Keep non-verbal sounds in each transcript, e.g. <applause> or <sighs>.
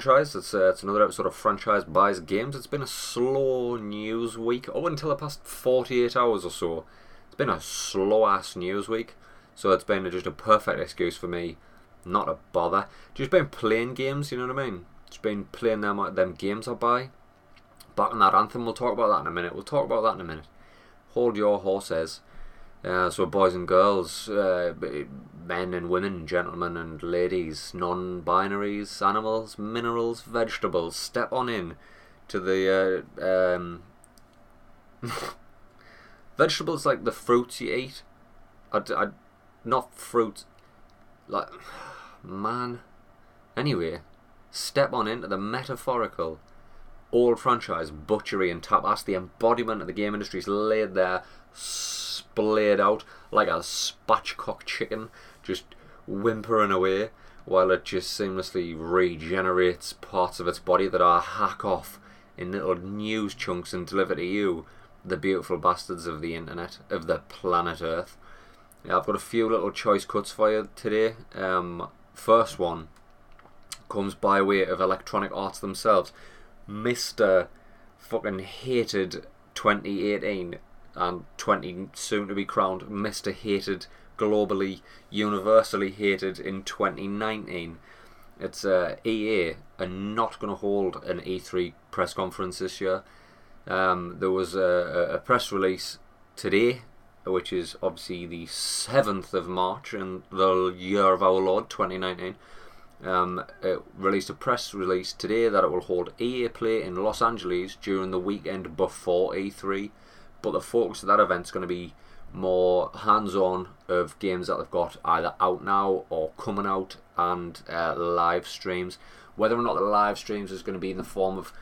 Franchise. It's uh, it's another episode of Franchise Buys Games. It's been a slow news week. Oh, until the past 48 hours or so. It's been a slow ass news week. So it's been just a perfect excuse for me not to bother. Just been playing games, you know what I mean? Just been playing them, them games I buy. Back on that Anthem, we'll talk about that in a minute. We'll talk about that in a minute. Hold your horses. Uh, so, boys and girls, uh, men and women, gentlemen and ladies, non binaries, animals, minerals, vegetables, step on in to the. Uh, um, <laughs> vegetables like the fruits you eat. I, I, not fruit. Like. <sighs> Man. Anyway, step on into the metaphorical old franchise butchery and tap. That's the embodiment of the game industry. It's laid there splayed out like a spatchcock chicken, just whimpering away while it just seamlessly regenerates parts of its body that are hack off in little news chunks and deliver to you, the beautiful bastards of the internet, of the planet Earth. Yeah, I've got a few little choice cuts for you today. Um, first one comes by way of Electronic Arts themselves. Mr. fucking hated 2018 and 20 soon to be crowned Mr. Hated, globally, universally hated in 2019. It's uh, EA are not going to hold an E3 press conference this year. Um, there was a, a, press release today, which is obviously the 7th of March in the year of our Lord 2019. Um, it released a press release today that it will hold EA Play in Los Angeles during the weekend before E3 but the focus of that event is going to be more hands-on of games that they've got either out now or coming out and uh, live streams. Whether or not the live streams is going to be in the form of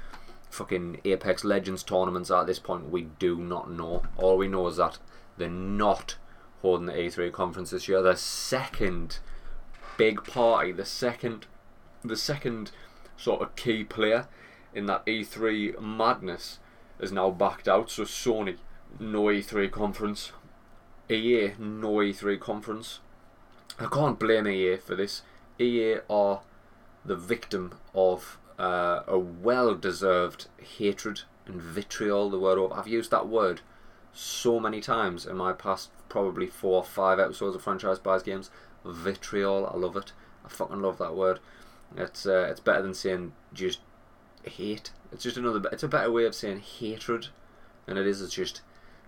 fucking Apex Legends tournaments at this point, we do not know. All we know is that they're not holding the E3 conference this year. The second big party, the second, the second sort of key player in that E3 madness is now backed out. So Sony no E3 conference. EA, no E3 conference. I can't blame EA for this. EA are the victim of uh, a well deserved hatred and vitriol, the word of. I've used that word so many times in my past probably four or five episodes of Franchise Buys Games. Vitriol, I love it. I fucking love that word. It's uh, it's better than saying just hate. It's just another. It's a better way of saying hatred, and it is. It's just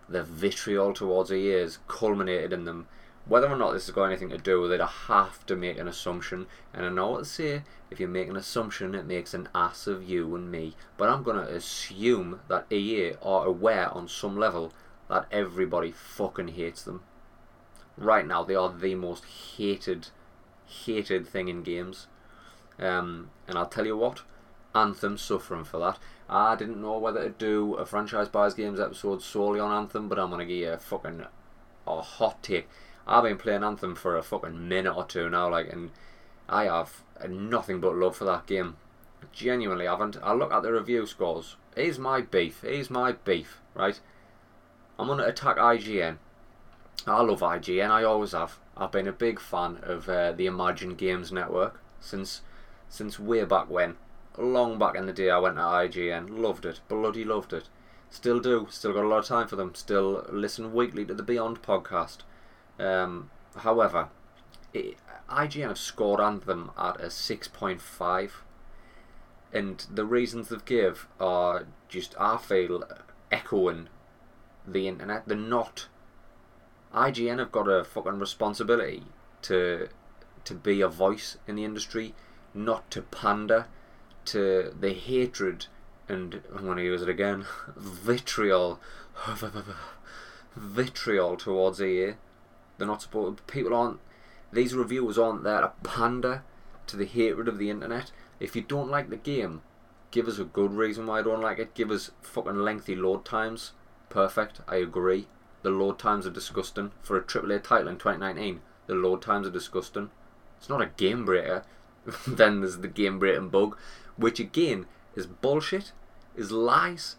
the vitriol towards EA is culminated in them. Whether or not this has got anything to do with it, I have to make an assumption. And I know what to say, if you make an assumption, it makes an ass of you and me. But I'm going to assume that EA are aware on some level that everybody fucking hates them. Right now, they are the most hated, hated thing in games. Um, and I'll tell you what, Anthem suffering for that. I didn't know whether to do a franchise buys games episode solely on Anthem, but I'm gonna give you a fucking a hot take. I've been playing Anthem for a fucking minute or two now, like, and I have nothing but love for that game. Genuinely haven't. I look at the review scores. Here's my beef. Here's my beef, right? I'm gonna attack IGN. I love IGN. I always have. I've been a big fan of uh, the Imagine Games Network since since way back when long back in the day I went to IGN, loved it, bloody loved it. Still do, still got a lot of time for them, still listen weekly to the Beyond podcast. Um, however, it, IGN have scored Anthem at a 6.5 and the reasons they've give are just, I feel, echoing the internet. They're not. IGN have got a fucking responsibility to to be a voice in the industry, not to pander to the hatred and I'm going to use it again <laughs> vitriol <laughs> vitriol towards EA. They're not supposed. People aren't. These reviewers aren't there to pander to the hatred of the internet. If you don't like the game, give us a good reason why you don't like it. Give us fucking lengthy load times. Perfect. I agree. The load times are disgusting for a AAA title in 2019. The load times are disgusting. It's not a game breaker. <laughs> then there's the game breaking bug which again is bullshit, is lies.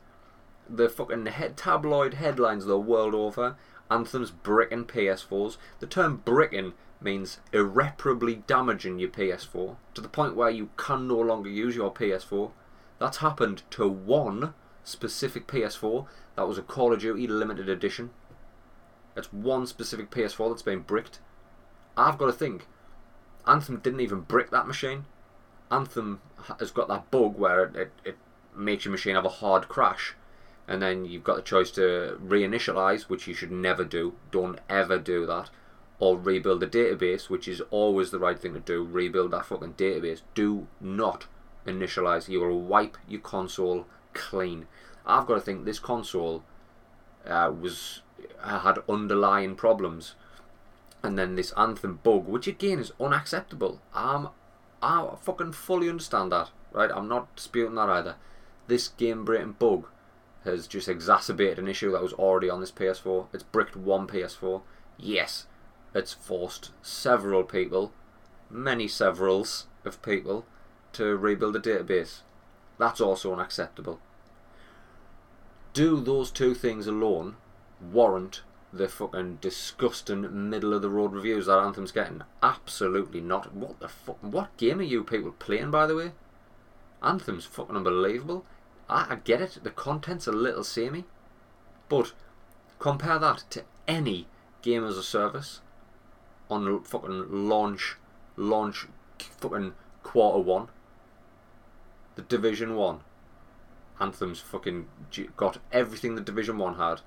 The fucking head tabloid headlines the world over. Anthem's bricking PS4s. The term bricking means irreparably damaging your PS4 to the point where you can no longer use your PS4. That's happened to one specific PS4 that was a Call of Duty limited edition. It's one specific PS4 that's been bricked. I've got to think, Anthem didn't even brick that machine. Anthem has got that bug where it, it, makes your machine have a hard crash, and then you've got the choice to reinitialize, which you should never do. Don't ever do that. Or rebuild the database, which is always the right thing to do. Rebuild that fucking database. Do not initialize. You will wipe your console clean. I've got to think this console uh, was had underlying problems, and then this Anthem bug, which again is unacceptable. I'm, I fucking fully understand that, right? I'm not disputing that either. This game breaking bug has just exacerbated an issue that was already on this PS4. It's bricked one PS4. Yes, it's forced several people, many severals of people, to rebuild a database. That's also unacceptable. Do those two things alone warrant the fucking disgusting middle of the road reviews that Anthem's getting? Absolutely not. What the fuck? What game are you people playing, by the way? Anthem's fucking unbelievable. I, I get it. The content's a little samey, but compare that to any game as a service on fucking launch, launch, fucking quarter one. The Division One. Anthem's fucking got everything the Division One had.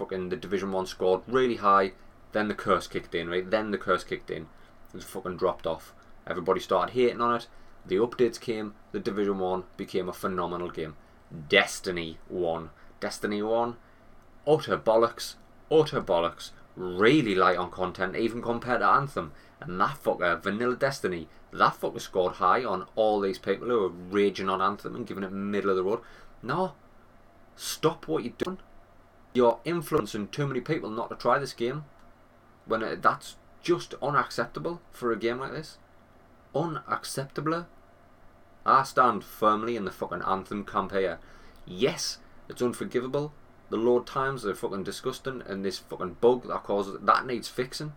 Fucking the Division One scored really high. Then the curse kicked in, right? Then the curse kicked in. It fucking dropped off. Everybody started hating on it. The updates came. The Division One became a phenomenal game. Destiny One. Destiny One. Utter bollocks. Utter bollocks. Really light on content, even compared to Anthem. And that fucker, Vanilla Destiny, that fucker scored high on all these people who are raging on Anthem and giving it middle of the road. No. Stop what you're doing. You're influencing too many people not to try this game. When it, that's just unacceptable for a game like this. Unacceptable. I stand firmly in the fucking Anthem camp here. Yes, it's unforgivable. The load times are fucking disgusting, and this fucking bug that causes that needs fixing.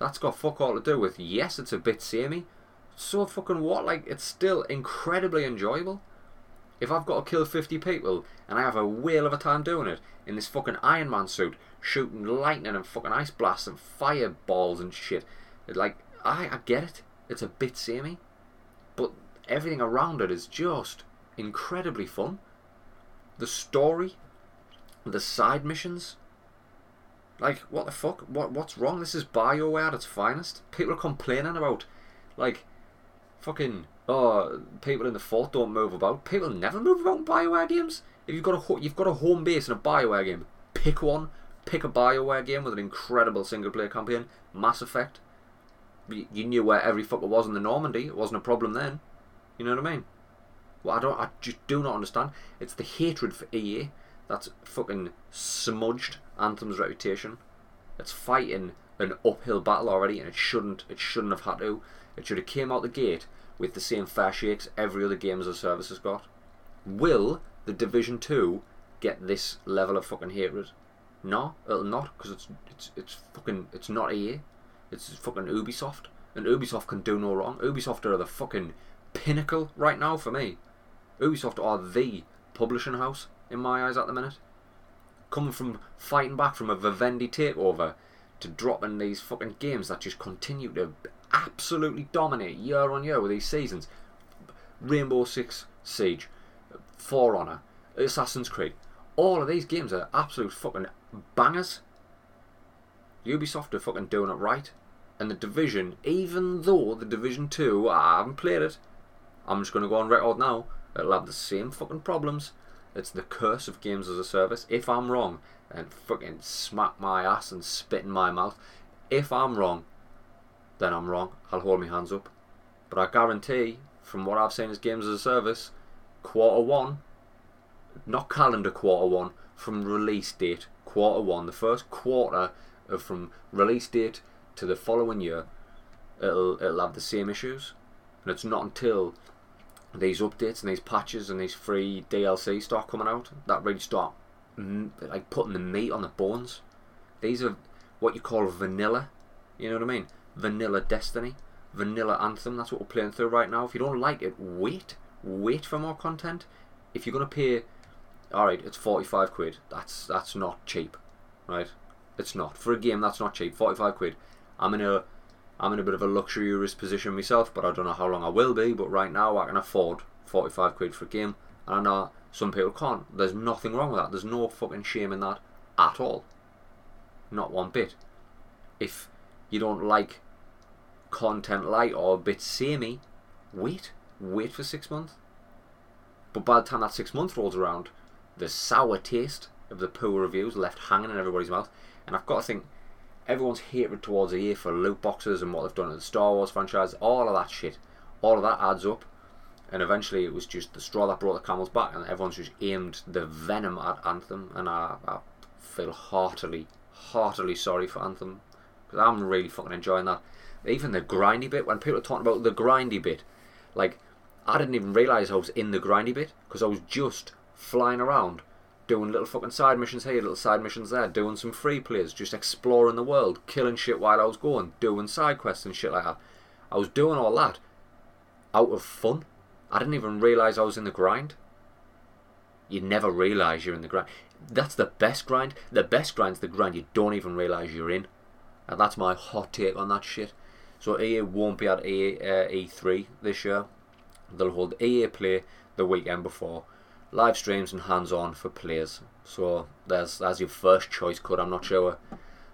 That's got fuck all to do with. Yes, it's a bit samey. So fucking what? Like, it's still incredibly enjoyable. If I've got to kill 50 people and I have a whale of a time doing it in this fucking Iron Man suit, shooting lightning and fucking ice blasts and fireballs and shit, like, I, I get it. It's a bit samey. But everything around it is just incredibly fun. The story, the side missions, like, what the fuck? What What's wrong? This is Bioware at its finest. People are complaining about, like, fucking, oh, people in the fort don't move about. People never move about in Bioware games. If you've got a you've got a home base in a Bioware game, pick one. Pick a Bioware game with an incredible single player campaign. Mass Effect. You knew where every fucker was in the Normandy. It wasn't a problem then. You know what I mean? Well, I don't. I just do not understand. It's the hatred for EA that's fucking smudged Anthem's reputation. It's fighting an uphill battle already, and it shouldn't. It shouldn't have had to. It should have came out the gate with the same fair shakes every other game as a service has got. Will the Division Two get this level of fucking hatred? No, it'll not, because it's it's it's fucking it's not EA. It's fucking Ubisoft, and Ubisoft can do no wrong. Ubisoft are the fucking pinnacle right now for me. Ubisoft are the publishing house in my eyes at the minute. Coming from fighting back from a Vivendi takeover to dropping these fucking games that just continue to absolutely dominate year on year with these seasons. Rainbow Six Siege, For Honor, Assassin's Creed. All of these games are absolute fucking bangers. Ubisoft are fucking doing it right. And the Division, even though the Division 2, I haven't played it, I'm just going to go on record now, it'll have the same fucking problems it's the curse of games as a service. If I'm wrong, then fucking smack my ass and spit in my mouth. If I'm wrong, then I'm wrong. I'll hold my hands up. But I guarantee, from what I've seen as games as a service, quarter one, not calendar quarter one, from release date, quarter one, the first quarter of from release date to the following year, it'll it'll have the same issues. And it's not until these updates and these patches and these free DLC start coming out that really start like putting the meat on the bones. These are what you call vanilla You know what I mean? Vanilla Destiny, Vanilla Anthem. That's what we're playing through right now. If you don't like it, wait, wait for more content. If you're gonna pay, all right, it's forty five quid. That's that's not cheap, right? It's not for a game. That's not cheap. Forty five quid. I'm in a I'm in a bit of a luxurious position myself, but I don't know how long I will be. But right now, I can afford 45 quid for a game, and I know some people can't. There's nothing wrong with that. There's no fucking shame in that at all. Not one bit. If you don't like content light or a bit samey, wait. Wait for six months. But by the time that six months rolls around, the sour taste of the poor reviews left hanging in everybody's mouth. And I've got to think everyone's hatred towards EA for loot boxes and what they've done in the Star Wars franchise, all of that shit, all of that adds up. And eventually it was just the straw that brought the camel's back, and everyone's just aimed the venom at Anthem. And I, I feel heartily, heartily sorry for Anthem I'm really fucking enjoying that. Even the grindy bit, when people are talking about the grindy bit, like I didn't even realise I was in the grindy bit because I was just flying around doing little fucking side missions here, little side missions there, doing some free plays, just exploring the world, killing shit while I was going, doing side quests and shit like that. I was doing all that out of fun. I didn't even realise I was in the grind. You never realise you're in the grind. That's the best grind. The best grind's the grind you don't even realise you're in. And that's my hot take on that shit. So EA won't be at EA, uh, E3 this year. They'll hold EA Play the weekend before live streams and hands-on for players. So there's that's your first choice cut. I'm not sure.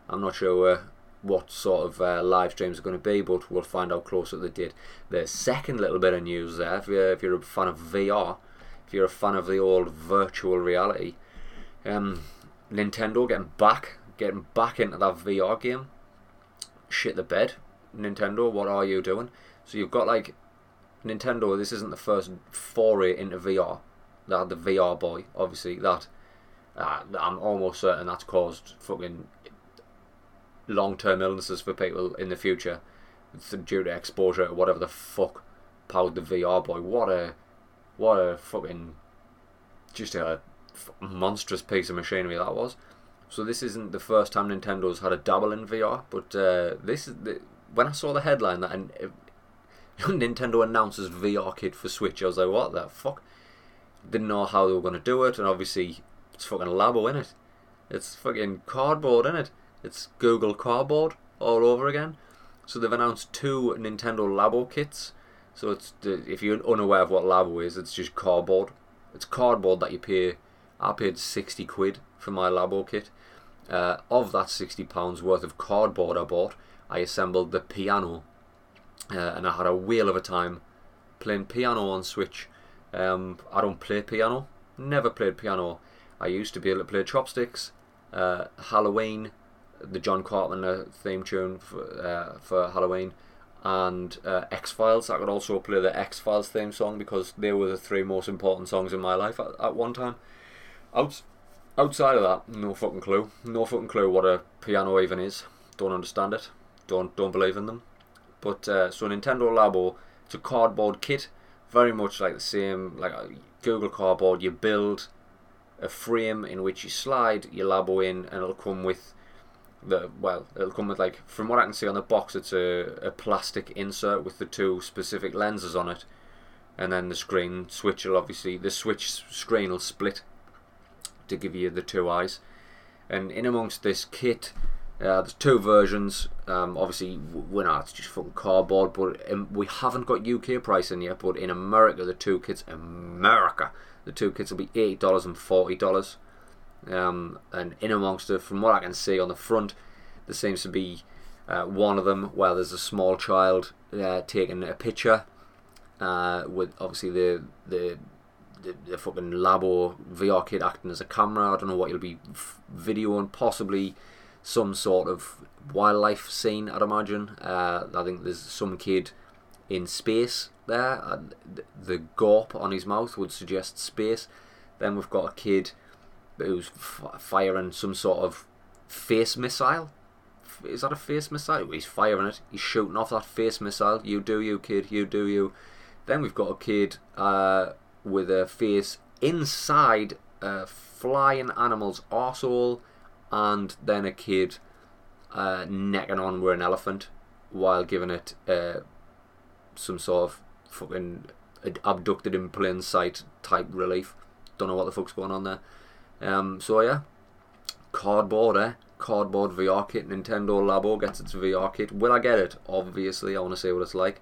I'm not sure uh, what sort of uh, live streams are going to be, but we'll find out closer to the date. The second little bit of news there, if you're, if you're a fan of VR, if you're a fan of the old virtual reality, um, Nintendo getting back, getting back into that VR game. Shit the bed, Nintendo. What are you doing? So you've got like Nintendo. This isn't the first foray into VR that had the VR boy, obviously that uh, I'm almost certain that's caused fucking long term illnesses for people in the future due to exposure to whatever the fuck powered the VR boy. What a what a fucking just a monstrous piece of machinery that was. So this isn't the first time Nintendo's had a dabble in VR, but uh, this is the, when I saw the headline that an, <laughs> Nintendo announces VR kit for Switch, I was like, what the fuck? didn't know how they were going to do it, and obviously it's fucking Labo in it. It's fucking cardboard in it. It's Google Cardboard all over again. So they've announced two Nintendo Labo kits. So it's if you're unaware of what Labo is, it's just cardboard. It's cardboard that you pay. I paid sixty quid for my Labo kit. Uh, of that sixty pounds worth of cardboard I bought, I assembled the piano, uh, and I had a whale of a time playing piano on Switch um, I don't play piano. Never played piano. I used to be able to play chopsticks. Uh, Halloween, the John Carpenter theme tune for, uh, for Halloween, and uh, X Files. I could also play the X Files theme song because they were the three most important songs in my life at, at one time. Out, outside of that, no fucking clue. No fucking clue what a piano even is. Don't understand it. Don't don't believe in them. But uh, so Nintendo Labo, it's a cardboard kit very much like the same like Google Cardboard. You build a frame in which you slide your Labo in, and it'll come with the well, it'll come with like from what I can see on the box, it's a, a plastic insert with the two specific lenses on it, and then the screen switch will obviously the switch screen will split to give you the two eyes, and in amongst this kit uh, there's two versions. Um, obviously, we're not. It's just fucking cardboard. But um, we haven't got UK pricing yet. But in America, the two kits, America, the two kits will be eighty dollars and forty dollars. Um, and in amongst it, from what I can see on the front, there seems to be uh, one of them where there's a small child uh, taking a picture uh, with obviously the the the, the fucking or VR kit acting as a camera. I don't know what you'll be f- videoing, possibly some sort of wildlife scene, I'd imagine. Uh, I think there's some kid in space there. And the gorp on his mouth would suggest space. Then we've got a kid who's f- firing some sort of face missile. Is that a face missile? He's firing it. He's shooting off that face missile. You do you, kid. You do you. Then we've got a kid uh, with a face inside a flying animal's arsehole and then a kid uh, necking on with an elephant while giving it uh, some sort of fucking abducted in plain sight type relief. Don't know what the fuck's going on there. Um, so yeah, cardboard, eh? Cardboard VR kit. Nintendo Labo gets its VR kit. Will I get it? Obviously, I want to see what it's like.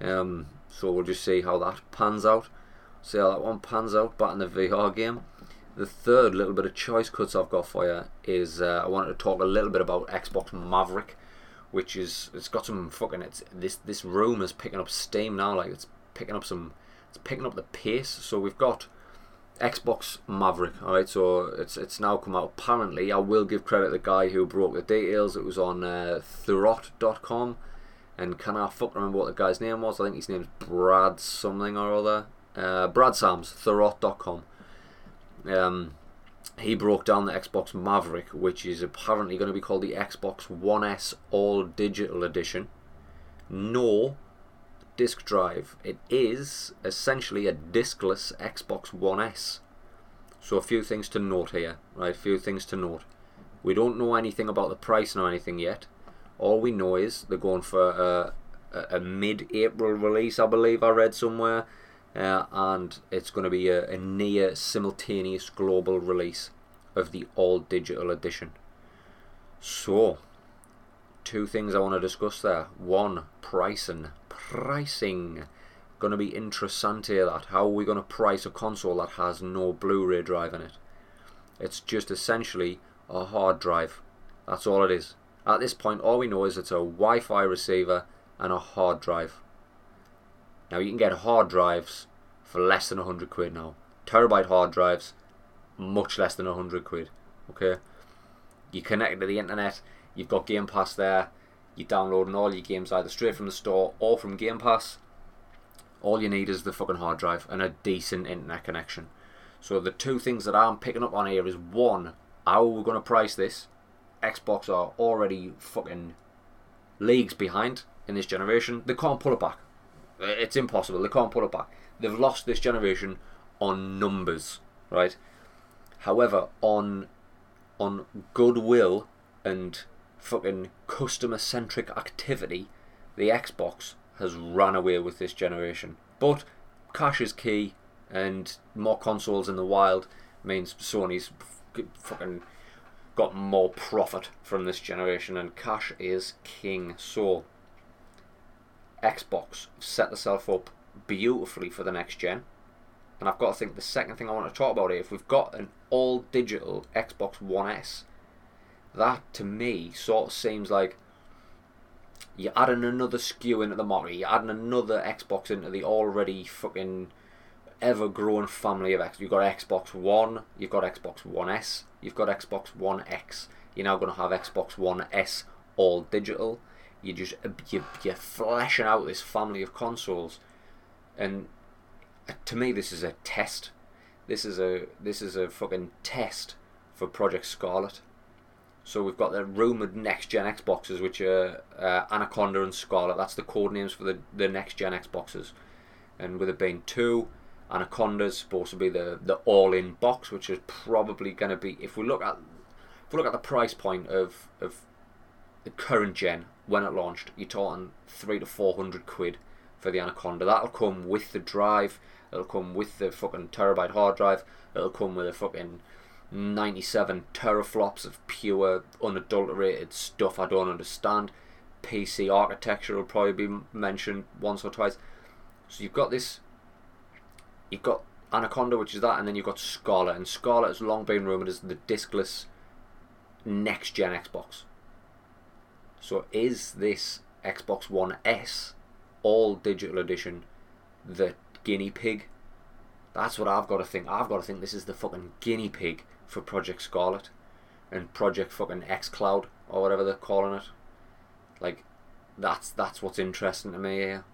Um, so we'll just see how that pans out. See how that one pans out but in the VR game. The third little bit of choice cuts I've got for you is uh, I wanted to talk a little bit about Xbox Maverick, which is it's got some fucking it's this this room is picking up steam now. Like it's picking up some it's picking up the pace. So we've got Xbox Maverick. All right, so it's it's now come out. Apparently, I will give credit to the guy who broke the details. It was on uh, Thurrott.com. And can I fuck remember what the guy's name was? I think his name's Brad something or other. Uh, Brad Sams, Thurrott.com. Um, he broke down the Xbox Maverick, which is apparently going to be called the Xbox One S All Digital Edition. No disk drive. It is essentially a diskless Xbox One S. So a few things to note here, right? A few things to note. We don't know anything about the price or anything yet. All we know is they're going for a, a, a mid-April release, I believe I read somewhere, uh, and it's going to be a, a near simultaneous global release of the all digital edition. So, two things I want to discuss there. One, pricing pricing. Going to be interesting here that. How are we going to price a console that has no Blu-ray drive in it? It's just essentially a hard drive. That's all it is. At this point, all we know is it's a Wi-Fi receiver and a hard drive. Now you can get hard drives for less than 100 quid now. Terabyte hard drives, much less than 100 quid. Okay? You connect to the internet, you've got Game Pass there, you're downloading all your games either straight from the store or from Game Pass. All you need is the fucking hard drive and a decent internet connection. So the two things that I'm picking up on here is one, how are we going to price this? Xbox are already fucking leagues behind in this generation. They can't pull it back. Uh, it's impossible. They can't pull it back. They've lost this generation on numbers, right? However, on on goodwill and fucking customer centric activity, the Xbox has run away with this generation. But cash is key, and more consoles in the wild means Sony's fucking got more profit from this generation, and cash is king. So, Xbox set themselves up beautifully for the next gen. And I've got to think the second thing I want to talk about here, if we've got an all digital Xbox One S, that to me sort of seems like you're adding another SKU into the market, you're adding another Xbox into the already fucking ever growing family of X. You've got Xbox One, you've got Xbox One S, you've got Xbox One X. You're now going to have Xbox One S all digital. You just you you're fleshing out this family of consoles, and uh, to me this is a test. This is a this is a fucking test for Project Scarlett. So we've got the rumored next gen Xboxes, which are uh, Anaconda and Scarlett. That's the code names for the, the next gen Xboxes. And with it being two, Anaconda's supposed to be the, the all in box, which is probably going to be if we look at if we look at the price point of of the current gen when it launched, you're talking three to four hundred quid for the Anaconda. That'll come with the drive. It'll come with the fucking terabyte hard drive. It'll come with a fucking 97 teraflops of pure, unadulterated stuff I don't understand. PC architecture will probably be mentioned once or twice. So you've got this, you've got Anaconda, which is that, and then you've got Scarlett. And Scarlett has long been rumoured as the discless next gen Xbox. So is this Xbox One S all digital edition the guinea pig? That's what I've got to think. I've got to think this is the fucking guinea pig for Project Scarlett and Project fucking xCloud or whatever they're calling it. Like that's that's what's interesting to me here.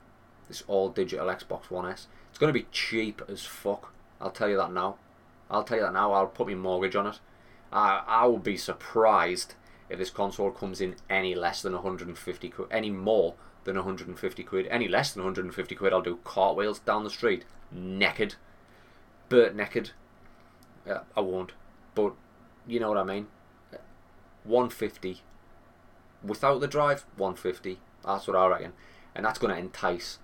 This all digital Xbox One S. It's gonna be cheap as fuck. I'll tell you that now. I'll tell you that now. I'll put my mortgage on it. I I will be surprised if this console comes in any less than 150 quid, any more than 150 quid, any less than 150 quid. I'll do cartwheels down the street naked, Burt naked. I won't. But you know what I mean. 150 without the drive, 150. That's what I reckon, and that's going to entice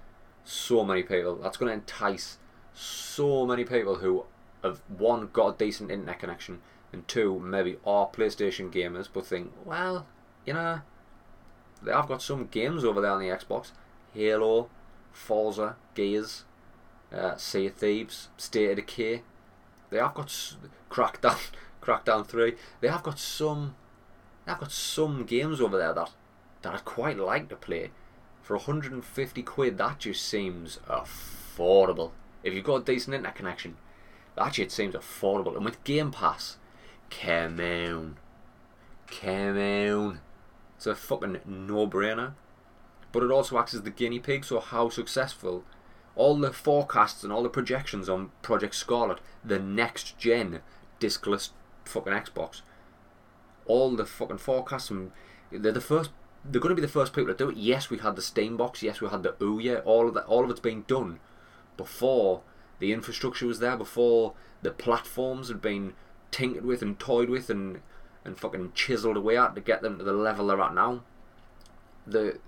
so many people. That's going to entice so many people who have one got a decent internet connection and two maybe are PlayStation gamers but think, well, you know, I've got some games over there on the Xbox, Halo, Forza, Gears, uh, Sea of Thieves, State of Decay. They have got s- Crackdown, <laughs> Crackdown Three. They have got some. They have got some games over there that that I'd quite like to play. For 150 quid, that just seems affordable. If you've got a decent internet connection, that shit seems affordable. And with Game Pass, come on, come on, it's a fucking no-brainer. But it also acts as the guinea pig. So how successful? All the forecasts and all the projections on Project Scarlett, the next gen discless fucking Xbox, all the fucking forecasts and they're the first they're going to be the first people to do it. Yes, we had the Steam box. Yes, we had the Ouya. All of that, all of it's been done before the infrastructure was there. Before the platforms had been tinkered with and toyed with and and fucking chiseled away at to get them to the level they're at now. The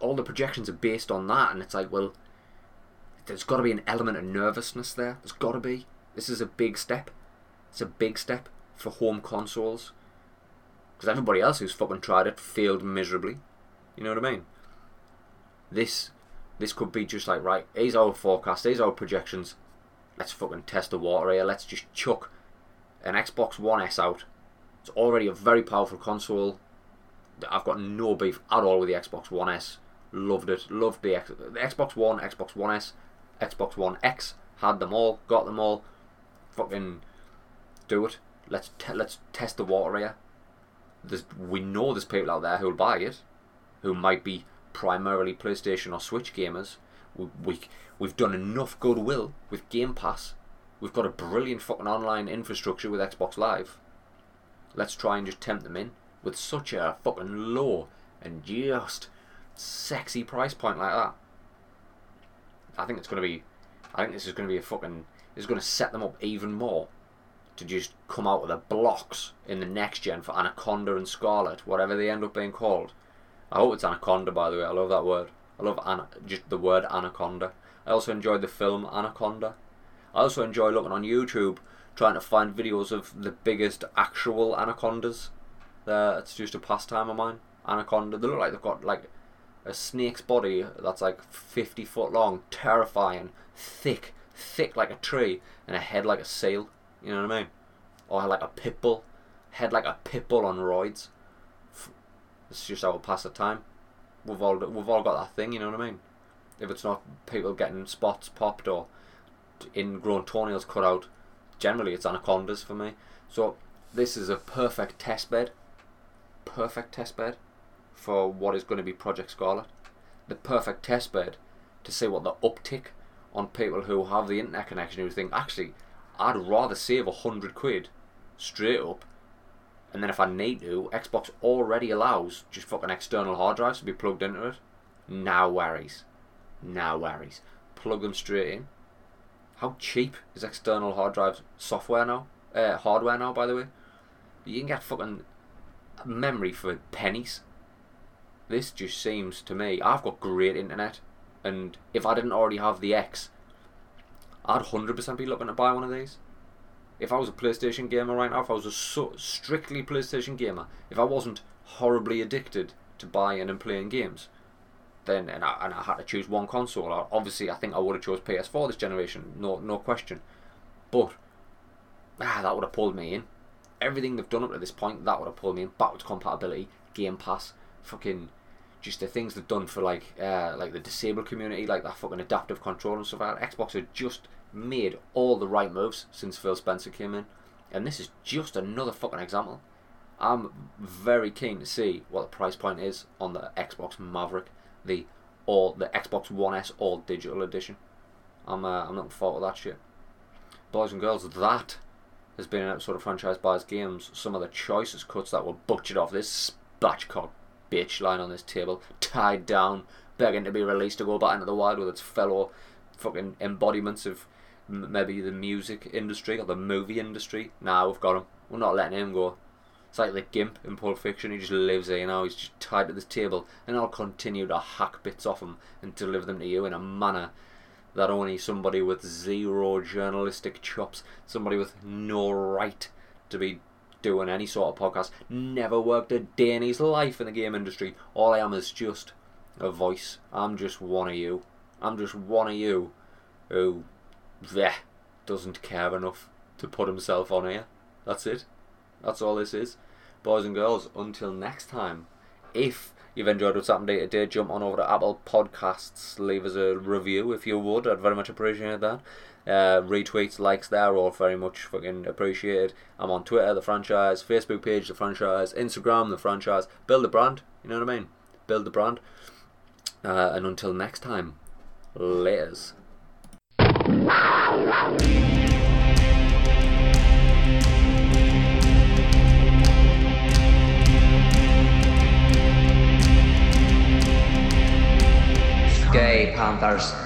all the projections are based on that, and it's like, well, there's got to be an element of nervousness there. There's got to be. This is a big step. It's a big step for home consoles because everybody else who's fucking tried it failed miserably. You know what I mean? This this could be just like right. Here's our forecast. Here's our projections. Let's fucking test the water here. Let's just chuck an Xbox One S out. It's already a very powerful console. I've got no beef at all with the Xbox One S. Loved it. Loved the, X- the Xbox One, Xbox One S, Xbox One X. Had them all. Got them all. Fucking do it. Let's te- let's test the water here there's, we know there's people out there who'll buy it, who might be primarily PlayStation or Switch gamers. We, we we've done enough goodwill with Game Pass. We've got a brilliant fucking online infrastructure with Xbox Live. Let's try and just tempt them in with such a fucking low and just sexy price point like that. I think it's gonna be. I think this is gonna be a fucking. This is gonna set them up even more to just come out of the blocks in the next gen for Anaconda and Scarlett, whatever they end up being called. I hope it's Anaconda, by the way. I love that word. I love ana- just the word Anaconda. I also enjoyed the film Anaconda. I also enjoy looking on YouTube trying to find videos of the biggest actual anacondas. Uh, it's just a pastime of mine. Anaconda. They look like they've got like a snake's body that's like 50 foot long, terrifying, thick, thick like a tree, and a head like a seal. You know what I mean? Or like a pit bull, head like a pit bull on roids. It's just how we pass the time. We've all we've all got that thing. You know what I mean? If it's not people getting spots popped or ingrown toenails cut out, generally it's anacondas for me. So this is a perfect test bed. Perfect test bed for what is going to be Project Scarlett. The perfect test bed to see what the uptick on people who have the internet connection who think actually I'd rather save a hundred quid straight up, and then if I need to, Xbox already allows just fucking external hard drives to be plugged into it. No worries, no worries. Plug them straight in. How cheap is external hard drive software now? Uh, hardware now, by the way. You can get fucking memory for pennies. This just seems to me. I've got great internet, and if I didn't already have the X, I'd 100% be looking to buy one of these. If I was a PlayStation gamer right now, if I was a so, strictly PlayStation gamer, if I wasn't horribly addicted to buying and playing games, then and I, and I had to choose one console, obviously I think I would have chose PS4 this generation, no no question. But ah, that would have pulled me in. Everything they've done up to this point, that would have pulled me in. Backwards compatibility, Game Pass, fucking just the things they've done for like uh, like the disabled community, like that fucking adaptive control and stuff like that. Xbox have just made all the right moves since Phil Spencer came in, and this is just another fucking example. I'm very keen to see what the price point is on the Xbox Maverick, the all the Xbox One S all digital edition. I'm uh, I'm looking forward to that shit. Boys and girls, that has been an episode of Franchise Buyers Games. Some of the choicest cuts that were butchered off this spatchcock bitch lying on this table, tied down, begging to be released to go back into the wild with its fellow fucking embodiments of m- maybe the music industry or the movie industry. Now nah, we've got him. We're not letting him go. It's like the Gimp in Pulp Fiction. He just lives here now. He's just tied to this table, and I'll continue to hack bits off him and deliver them to you in a manner that only somebody with zero journalistic chops, somebody with no right to be doing any sort of podcast, never worked a day in his life in the game industry. All I am is just a voice. I'm just one of you. I'm just one of you who, bleh, doesn't care enough to put himself on here. That's it. That's all this is. Boys and girls, until next time, if you've enjoyed what's happened day to day, jump on over to Apple Podcasts, leave us a review if you would. I'd very much appreciate that. Uh, retweets, likes there, all very much fucking appreciated. I'm on Twitter, the franchise, Facebook page, the franchise, Instagram, the franchise. Build a brand, you know what I mean? Build the brand. Uh, and until next time, laters. Gay Panthers.